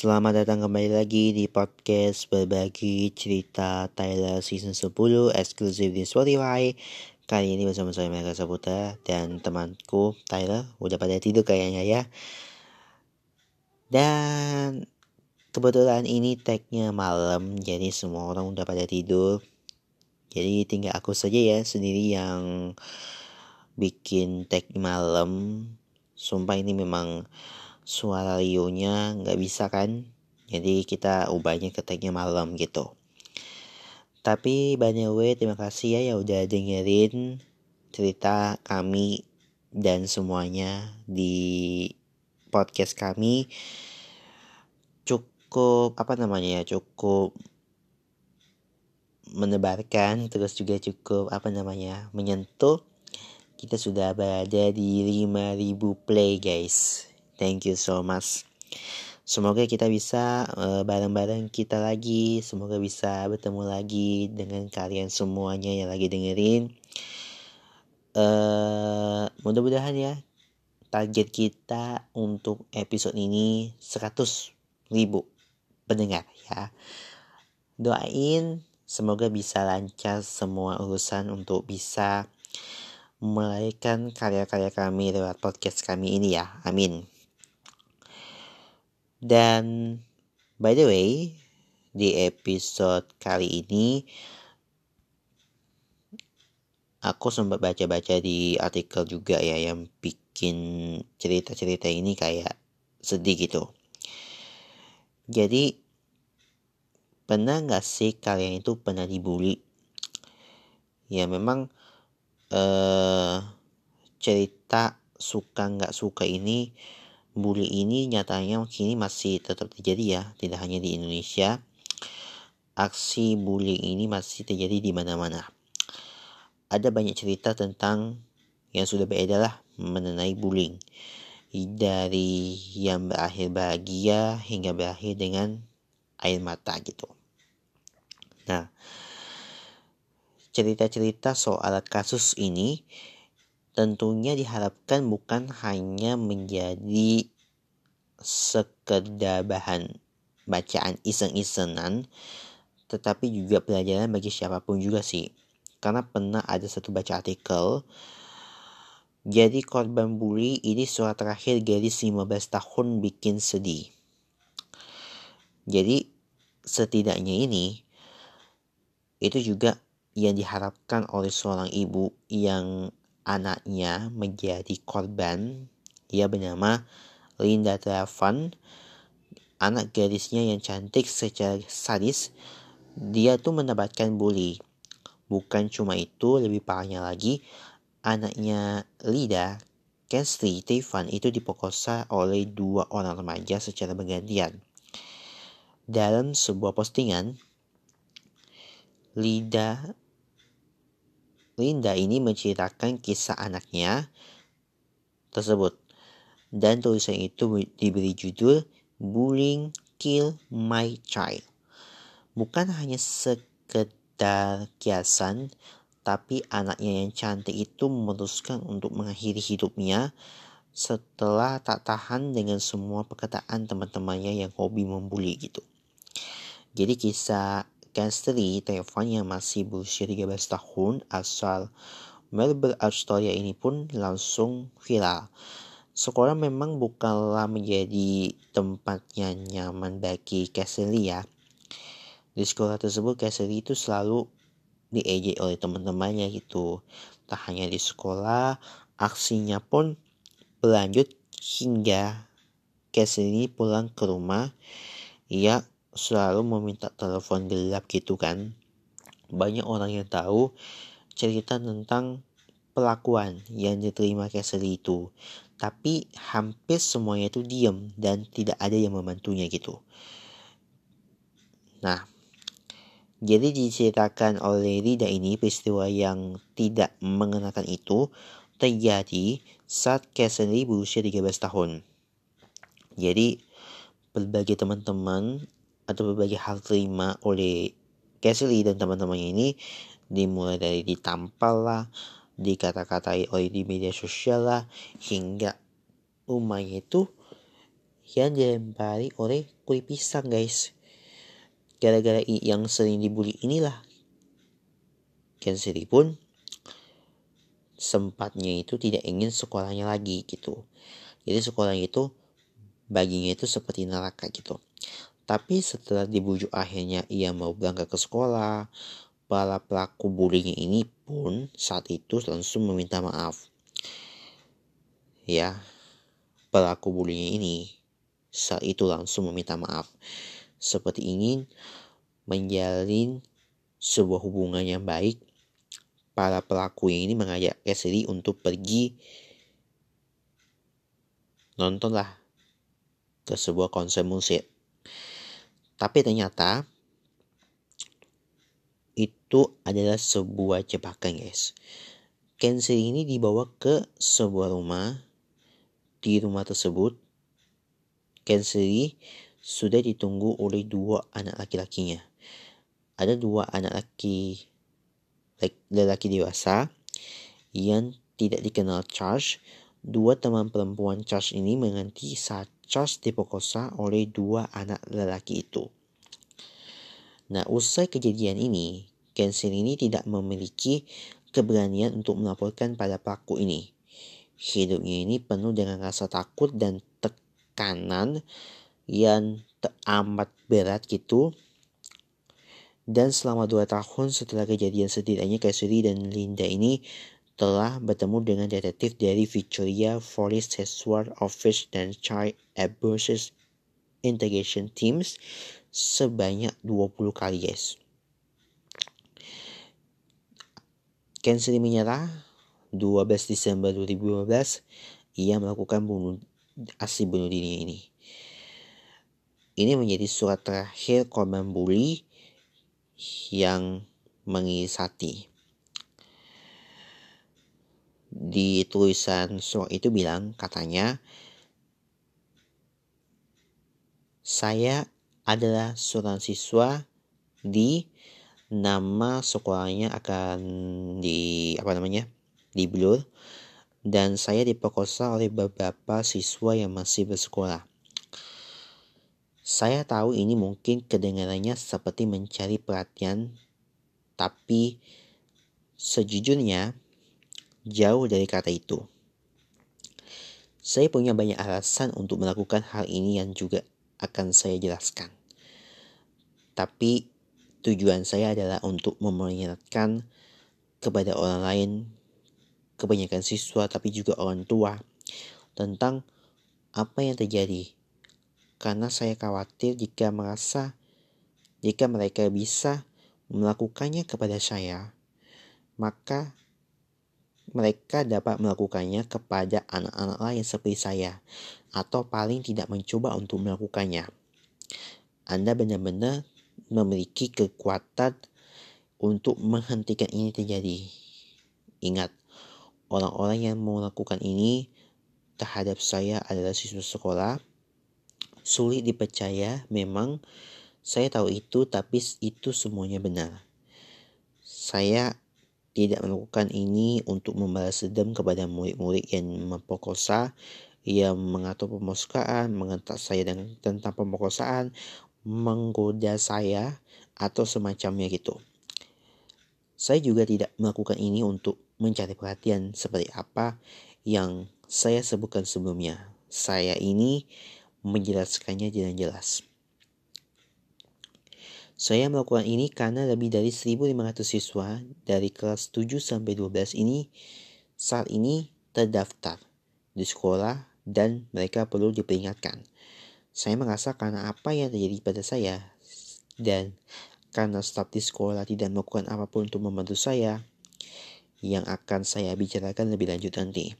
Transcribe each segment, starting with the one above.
Selamat datang kembali lagi di podcast berbagi cerita Tyler season 10 eksklusif di Spotify. Kali ini bersama saya Mega Saputra dan temanku Tyler udah pada tidur kayaknya ya. Dan kebetulan ini tagnya malam jadi semua orang udah pada tidur. Jadi tinggal aku saja ya sendiri yang bikin tag malam. Sumpah ini memang suara Rio-nya nggak bisa kan? Jadi kita ubahnya ke tagnya malam gitu. Tapi the way terima kasih ya yang udah dengerin cerita kami dan semuanya di podcast kami. Cukup apa namanya ya cukup menebarkan terus juga cukup apa namanya menyentuh. Kita sudah berada di 5000 play guys Thank you so much. Semoga kita bisa bareng bareng-bareng kita lagi. Semoga bisa bertemu lagi dengan kalian semuanya yang lagi dengerin. Uh, mudah-mudahan ya target kita untuk episode ini 100 ribu pendengar ya. Doain semoga bisa lancar semua urusan untuk bisa melahirkan karya-karya kami lewat podcast kami ini ya. Amin. Dan by the way, di episode kali ini aku sempat baca-baca di artikel juga ya yang bikin cerita-cerita ini kayak sedih gitu. Jadi pernah nggak sih kalian itu pernah dibully? Ya memang eh, cerita suka nggak suka ini bully ini nyatanya kini masih tetap terjadi ya, tidak hanya di Indonesia. Aksi bullying ini masih terjadi di mana-mana. Ada banyak cerita tentang yang sudah beredar lah mengenai bullying. Dari yang berakhir bahagia hingga berakhir dengan air mata gitu. Nah, cerita-cerita soal kasus ini tentunya diharapkan bukan hanya menjadi sekedar bahan bacaan iseng-isengan tetapi juga pelajaran bagi siapa pun juga sih. Karena pernah ada satu baca artikel jadi korban bully ini surat terakhir gadis 15 tahun bikin sedih. Jadi setidaknya ini itu juga yang diharapkan oleh seorang ibu yang anaknya menjadi korban. Ia bernama Linda Travan. Anak gadisnya yang cantik secara sadis. Dia tuh mendapatkan bully. Bukan cuma itu, lebih parahnya lagi, anaknya Lida, Kensley Travan itu diperkosa oleh dua orang remaja secara bergantian. Dalam sebuah postingan, Lida Linda ini menceritakan kisah anaknya tersebut. Dan tulisan itu diberi judul Bullying Kill My Child. Bukan hanya sekedar kiasan, tapi anaknya yang cantik itu memutuskan untuk mengakhiri hidupnya setelah tak tahan dengan semua perkataan teman-temannya yang hobi membuli gitu. Jadi kisah Kastri Tevan yang masih berusia 13 tahun asal Melbourne, Australia ini pun langsung viral. Sekolah memang bukanlah menjadi tempat yang nyaman bagi Cassidy ya. Di sekolah tersebut Cassidy itu selalu diejek oleh teman-temannya gitu. Tak hanya di sekolah, aksinya pun berlanjut hingga Cassidy pulang ke rumah. Ia selalu meminta telepon gelap gitu kan. Banyak orang yang tahu cerita tentang pelakuan yang diterima Castle itu. Tapi hampir semuanya itu diam dan tidak ada yang membantunya gitu. Nah jadi diceritakan oleh Rida ini peristiwa yang tidak mengenakan itu terjadi saat Castle berusia 13 tahun. Jadi berbagai teman-teman atau berbagai hal terima oleh Casey dan teman-temannya ini dimulai dari ditampal lah, dikata-katai oleh di media sosial lah, hingga rumahnya itu yang dilempari oleh kulit pisang guys. Gara-gara yang sering dibully inilah Kensiri pun sempatnya itu tidak ingin sekolahnya lagi gitu. Jadi sekolah itu baginya itu seperti neraka gitu. Tapi setelah dibujuk akhirnya ia mau berangkat ke sekolah, para pelaku bullying ini pun saat itu langsung meminta maaf. Ya, pelaku bullying ini saat itu langsung meminta maaf. Seperti ingin menjalin sebuah hubungan yang baik para pelaku ini mengajak Cassidy untuk pergi nontonlah ke sebuah konser musik. Tapi ternyata itu adalah sebuah jebakan guys. Cancer ini dibawa ke sebuah rumah. Di rumah tersebut, Cancer sudah ditunggu oleh dua anak laki-lakinya. Ada dua anak laki lelaki dewasa yang tidak dikenal Charles, dua teman perempuan Charles ini menganti saat Charles diperkosa oleh dua anak lelaki itu. Nah, usai kejadian ini, Kensil ini tidak memiliki keberanian untuk melaporkan pada pelaku ini. Hidupnya ini penuh dengan rasa takut dan tekanan yang teramat berat gitu dan selama dua tahun setelah kejadian setidaknya Cassidy dan Linda ini telah bertemu dengan detektif dari Victoria Forest Sexual Office dan Child Abuse Integration Teams sebanyak 20 kali guys. Cassidy menyerah 12 Desember 2015 ia melakukan bunuh aksi bunuh diri ini. Ini menjadi surat terakhir korban bully yang mengisati. Di tulisan surat itu bilang katanya saya adalah seorang siswa di nama sekolahnya akan di apa namanya di blur dan saya diperkosa oleh beberapa siswa yang masih bersekolah. Saya tahu ini mungkin kedengarannya seperti mencari perhatian, tapi sejujurnya jauh dari kata itu. Saya punya banyak alasan untuk melakukan hal ini yang juga akan saya jelaskan. Tapi tujuan saya adalah untuk memperingatkan kepada orang lain, kebanyakan siswa tapi juga orang tua tentang apa yang terjadi karena saya khawatir jika merasa jika mereka bisa melakukannya kepada saya, maka mereka dapat melakukannya kepada anak-anak lain seperti saya, atau paling tidak mencoba untuk melakukannya. Anda benar-benar memiliki kekuatan untuk menghentikan ini terjadi. Ingat, orang-orang yang melakukan ini terhadap saya adalah siswa sekolah Sulit dipercaya, memang saya tahu itu, tapi itu semuanya benar. Saya tidak melakukan ini untuk membalas dendam kepada murid-murid yang memperkosa, yang mengatur pemerkosaan, mengentak saya dan tentang pemerkosaan, menggoda saya, atau semacamnya gitu. Saya juga tidak melakukan ini untuk mencari perhatian seperti apa yang saya sebutkan sebelumnya. Saya ini menjelaskannya dengan jelas. Saya melakukan ini karena lebih dari 1.500 siswa dari kelas 7 sampai 12 ini saat ini terdaftar di sekolah dan mereka perlu diperingatkan. Saya merasa karena apa yang terjadi pada saya dan karena staf di sekolah tidak melakukan apa pun untuk membantu saya yang akan saya bicarakan lebih lanjut nanti.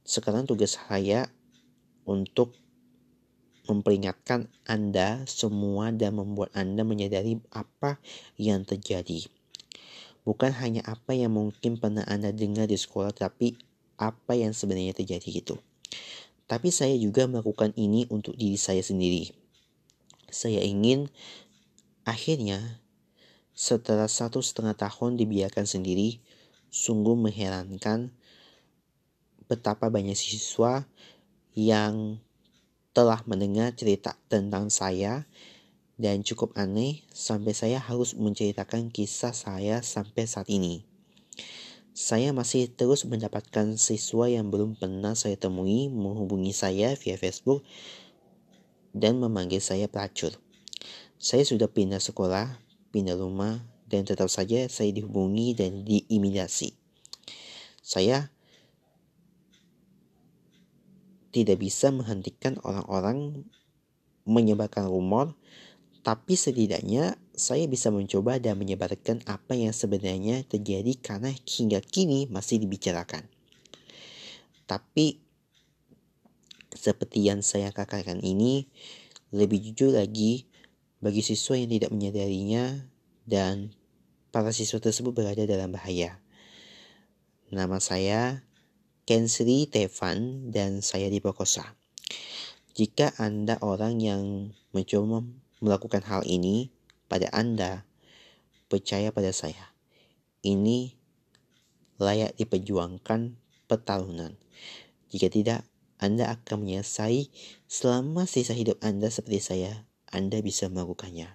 Sekarang tugas saya untuk memperingatkan Anda semua dan membuat Anda menyadari apa yang terjadi. Bukan hanya apa yang mungkin pernah Anda dengar di sekolah, tapi apa yang sebenarnya terjadi gitu. Tapi saya juga melakukan ini untuk diri saya sendiri. Saya ingin akhirnya setelah satu setengah tahun dibiarkan sendiri, sungguh mengherankan betapa banyak siswa yang telah mendengar cerita tentang saya dan cukup aneh sampai saya harus menceritakan kisah saya sampai saat ini. Saya masih terus mendapatkan siswa yang belum pernah saya temui menghubungi saya via Facebook dan memanggil saya pelacur. Saya sudah pindah sekolah, pindah rumah, dan tetap saja saya dihubungi dan diimidasi. Saya tidak bisa menghentikan orang-orang menyebarkan rumor tapi setidaknya saya bisa mencoba dan menyebarkan apa yang sebenarnya terjadi karena hingga kini masih dibicarakan. Tapi seperti yang saya katakan ini, lebih jujur lagi bagi siswa yang tidak menyadarinya dan para siswa tersebut berada dalam bahaya. Nama saya Kensri Tevan dan saya diperkosa. Jika Anda orang yang mencoba melakukan hal ini pada Anda, percaya pada saya. Ini layak diperjuangkan pertarungan. Jika tidak, Anda akan menyelesai selama sisa hidup Anda seperti saya. Anda bisa melakukannya.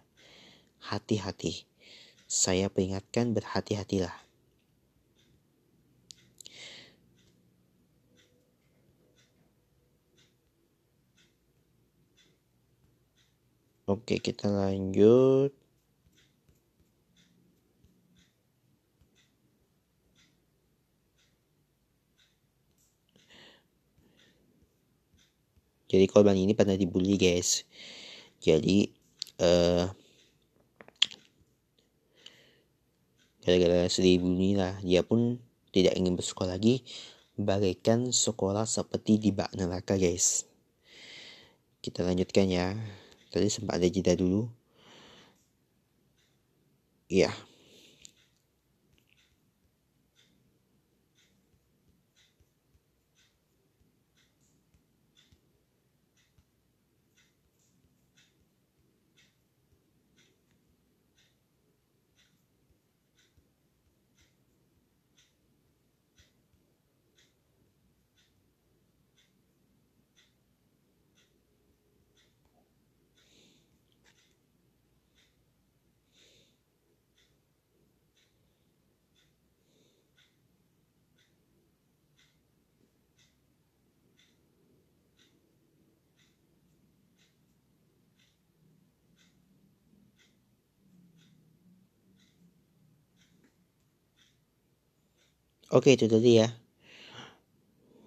Hati-hati. Saya peringatkan berhati-hatilah. Oke, kita lanjut. Jadi korban ini pernah dibully guys. Jadi uh, gara-gara sedih dibully lah, dia pun tidak ingin bersekolah lagi, bagaikan sekolah seperti di bak neraka guys. Kita lanjutkan ya. Tadi sempat ada jeda dulu. Iya. Oke itu tadi ya.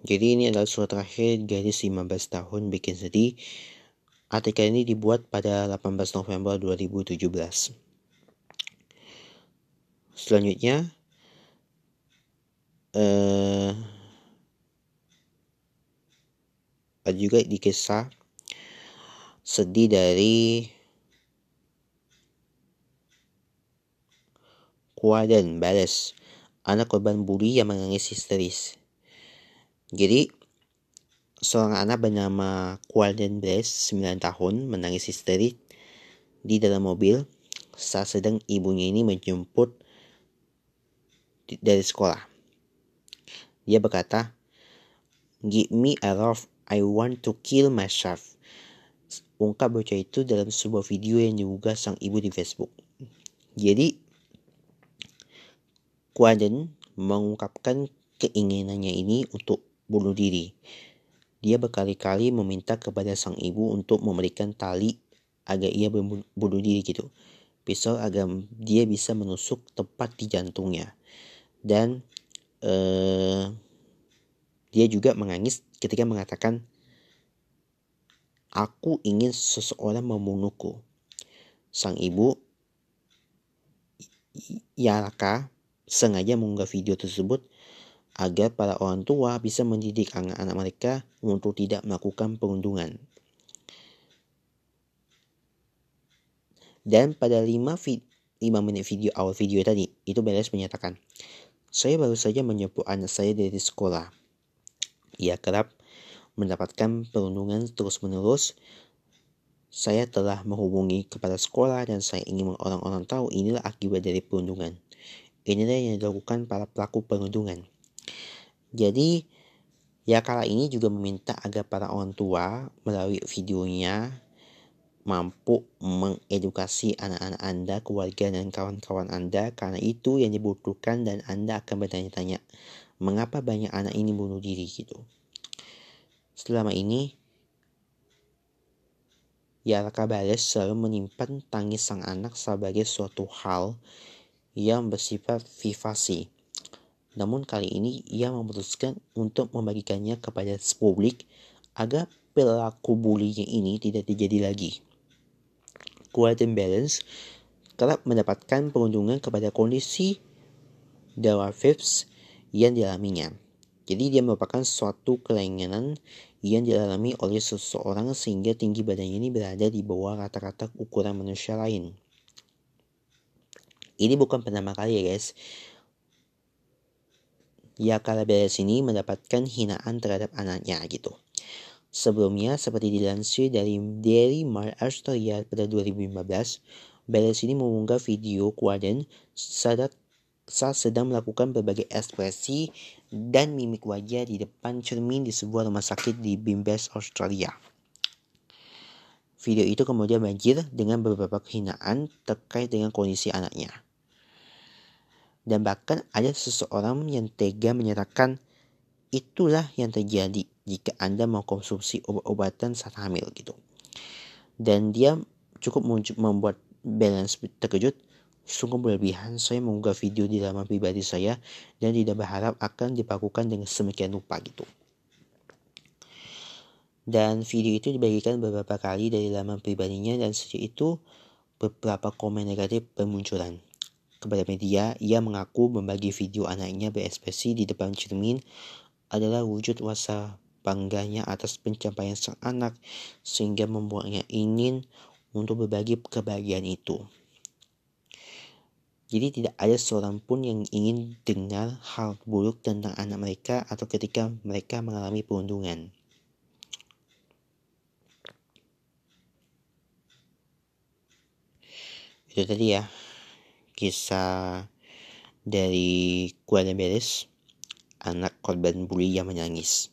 Jadi ini adalah surat terakhir gadis 15 tahun bikin sedih. Artikel ini dibuat pada 18 November 2017. Selanjutnya, eh, ada juga di kisah sedih dari Kuaden Bares anak korban bully yang menangis histeris. Jadi, seorang anak bernama Qualden Blaze, 9 tahun, menangis histeris di dalam mobil saat sedang ibunya ini menjemput dari sekolah. Dia berkata, Give me a love, I want to kill myself. Ungkap bocah itu dalam sebuah video yang diunggah sang ibu di Facebook. Jadi, Quaden mengungkapkan keinginannya ini untuk bunuh diri. Dia berkali-kali meminta kepada sang ibu untuk memberikan tali agar ia bunuh diri gitu. Pisau agar dia bisa menusuk tepat di jantungnya. Dan uh, dia juga menangis ketika mengatakan, Aku ingin seseorang membunuhku. Sang ibu, Yaraka, sengaja mengunggah video tersebut agar para orang tua bisa mendidik anak-anak mereka untuk tidak melakukan perundungan. Dan pada 5, 5 menit video awal video tadi, itu Beres menyatakan, saya baru saja menjemput anak saya dari sekolah. Ia kerap mendapatkan perundungan terus-menerus. Saya telah menghubungi kepada sekolah dan saya ingin orang-orang tahu inilah akibat dari perundungan. Inilah yang dilakukan para pelaku perundungan. Jadi Ya kala ini juga meminta agar para orang tua melalui videonya mampu mengedukasi anak-anak Anda, keluarga dan kawan-kawan Anda karena itu yang dibutuhkan dan Anda akan bertanya-tanya mengapa banyak anak ini bunuh diri gitu. Selama ini Yarka Bales selalu menyimpan tangis sang anak sebagai suatu hal yang bersifat vivasi namun kali ini ia memutuskan untuk membagikannya kepada publik agar pelaku bullying ini tidak terjadi lagi. Quantum Balance kerap mendapatkan perundungan kepada kondisi Phipps yang dialaminya. Jadi dia merupakan suatu kelainan yang dialami oleh seseorang sehingga tinggi badannya ini berada di bawah rata-rata ukuran manusia lain. Ini bukan pertama kali ya guys ya Beres ini mendapatkan hinaan terhadap anaknya gitu. Sebelumnya, seperti dilansir dari Daily Mail Australia pada 2015, Beres ini mengunggah video Quaden saat, saat sedang melakukan berbagai ekspresi dan mimik wajah di depan cermin di sebuah rumah sakit di Bimbes, Australia. Video itu kemudian banjir dengan beberapa kehinaan terkait dengan kondisi anaknya dan bahkan ada seseorang yang tega menyatakan itulah yang terjadi jika Anda mau konsumsi obat-obatan saat hamil gitu. Dan dia cukup membuat balance terkejut sungguh berlebihan saya mengunggah video di laman pribadi saya dan tidak berharap akan dipakukan dengan semikian rupa gitu. Dan video itu dibagikan beberapa kali dari laman pribadinya dan sejak itu beberapa komen negatif bermunculan. Kepada media, ia mengaku membagi video anaknya berekspresi di depan cermin adalah wujud rasa bangganya atas pencapaian sang anak sehingga membuatnya ingin untuk berbagi kebahagiaan itu. Jadi tidak ada seorang pun yang ingin dengar hal buruk tentang anak mereka atau ketika mereka mengalami perundungan. Itu tadi ya kisah dari Kuala Beres, anak korban bully yang menangis.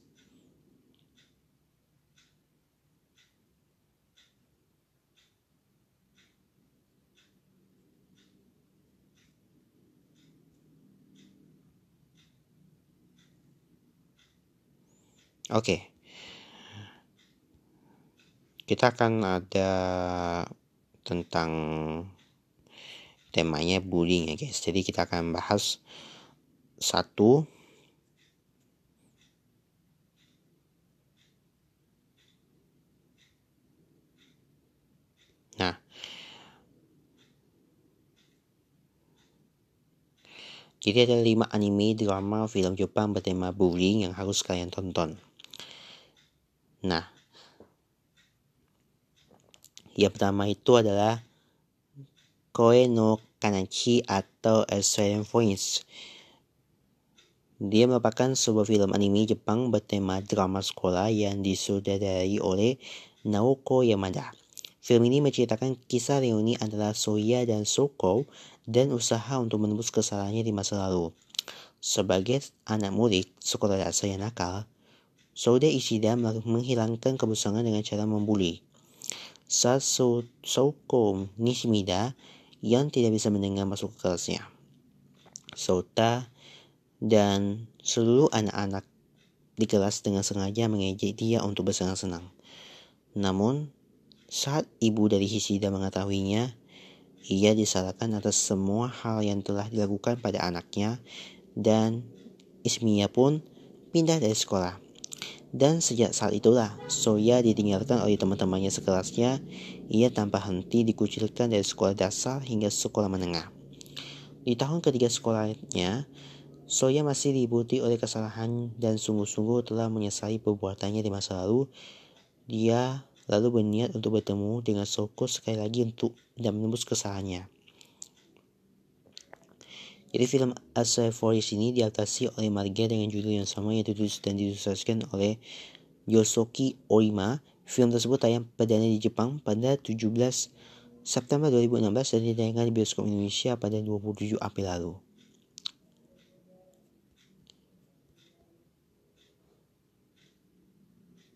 Oke. Okay. Kita akan ada tentang temanya bullying ya guys. Jadi kita akan bahas satu. Nah. Jadi ada lima anime, drama, film Jepang bertema bullying yang harus kalian tonton. Nah, yang pertama itu adalah Koe no Kanachi atau Australian Voice. Dia merupakan sebuah film anime Jepang bertema drama sekolah yang disutradarai oleh Naoko Yamada. Film ini menceritakan kisah reuni antara Soya dan Soko dan usaha untuk menembus kesalahannya di masa lalu. Sebagai anak murid sekolah dasar yang nakal, Soda Ishida menghilangkan kebosanan dengan cara membuli. Saat Soko Nishimida yang tidak bisa mendengar masuk ke kelasnya. Sota dan seluruh anak-anak di kelas dengan sengaja mengejek dia untuk bersenang-senang. Namun, saat ibu dari Hisida mengetahuinya, ia disalahkan atas semua hal yang telah dilakukan pada anaknya dan Ismiya pun pindah dari sekolah. Dan sejak saat itulah, Soya ditinggalkan oleh teman-temannya sekelasnya. Ia tanpa henti dikucilkan dari sekolah dasar hingga sekolah menengah. Di tahun ketiga sekolahnya, Soya masih dibuti oleh kesalahan dan sungguh-sungguh telah menyesali perbuatannya di masa lalu. Dia lalu berniat untuk bertemu dengan Soko sekali lagi untuk dan menembus kesalahannya. Jadi film Asai Forest ini diadaptasi oleh Marga dengan judul yang sama yang ditulis dan diilustrasikan oleh Yosoki Oima. Film tersebut tayang perdana di Jepang pada 17 September 2016 dan ditayangkan di bioskop Indonesia pada 27 April lalu.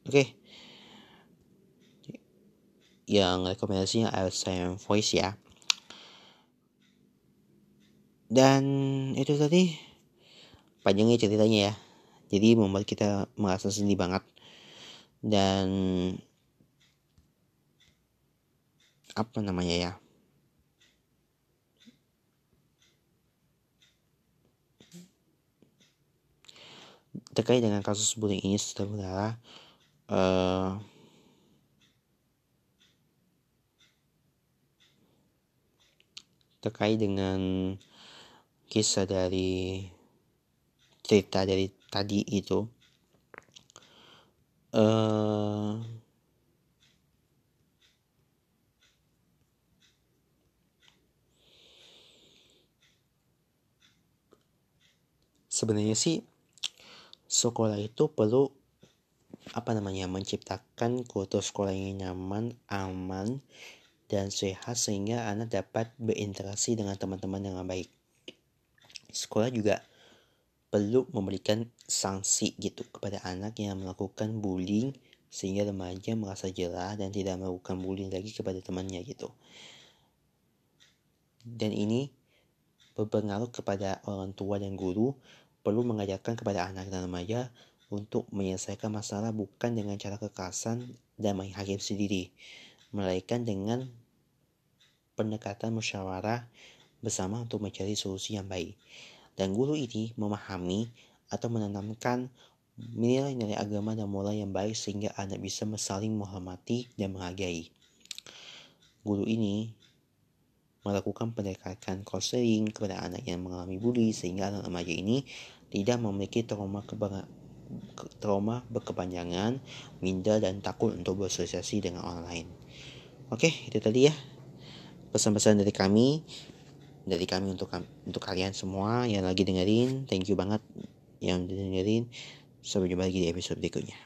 Oke. Yang rekomendasinya ASM Voice ya. Dan itu tadi panjangnya ceritanya ya. Jadi membuat kita merasa sedih banget. Dan apa namanya ya? terkait dengan kasus bullying ini saudara uh, terkait dengan kisah dari cerita dari tadi itu uh, sebenarnya sih sekolah itu perlu apa namanya menciptakan kultur sekolah yang nyaman, aman, dan sehat sehingga anak dapat berinteraksi dengan teman-teman dengan baik. Sekolah juga perlu memberikan sanksi gitu kepada anak yang melakukan bullying sehingga remaja merasa jerah dan tidak melakukan bullying lagi kepada temannya gitu. Dan ini berpengaruh kepada orang tua dan guru perlu mengajarkan kepada anak dan remaja untuk menyelesaikan masalah bukan dengan cara kekerasan dan menghakim sendiri, melainkan dengan pendekatan musyawarah bersama untuk mencari solusi yang baik. Dan guru ini memahami atau menanamkan nilai-nilai agama dan moral yang baik sehingga anak bisa saling menghormati dan menghargai. Guru ini melakukan pendekatan konseling kepada anak yang mengalami bully sehingga anak remaja ini tidak memiliki trauma trauma berkepanjangan, minder dan takut untuk bersosialisasi dengan orang lain. Oke, itu tadi ya pesan-pesan dari kami dari kami untuk untuk kalian semua yang lagi dengerin. Thank you banget yang dengerin. Sampai jumpa lagi di episode berikutnya.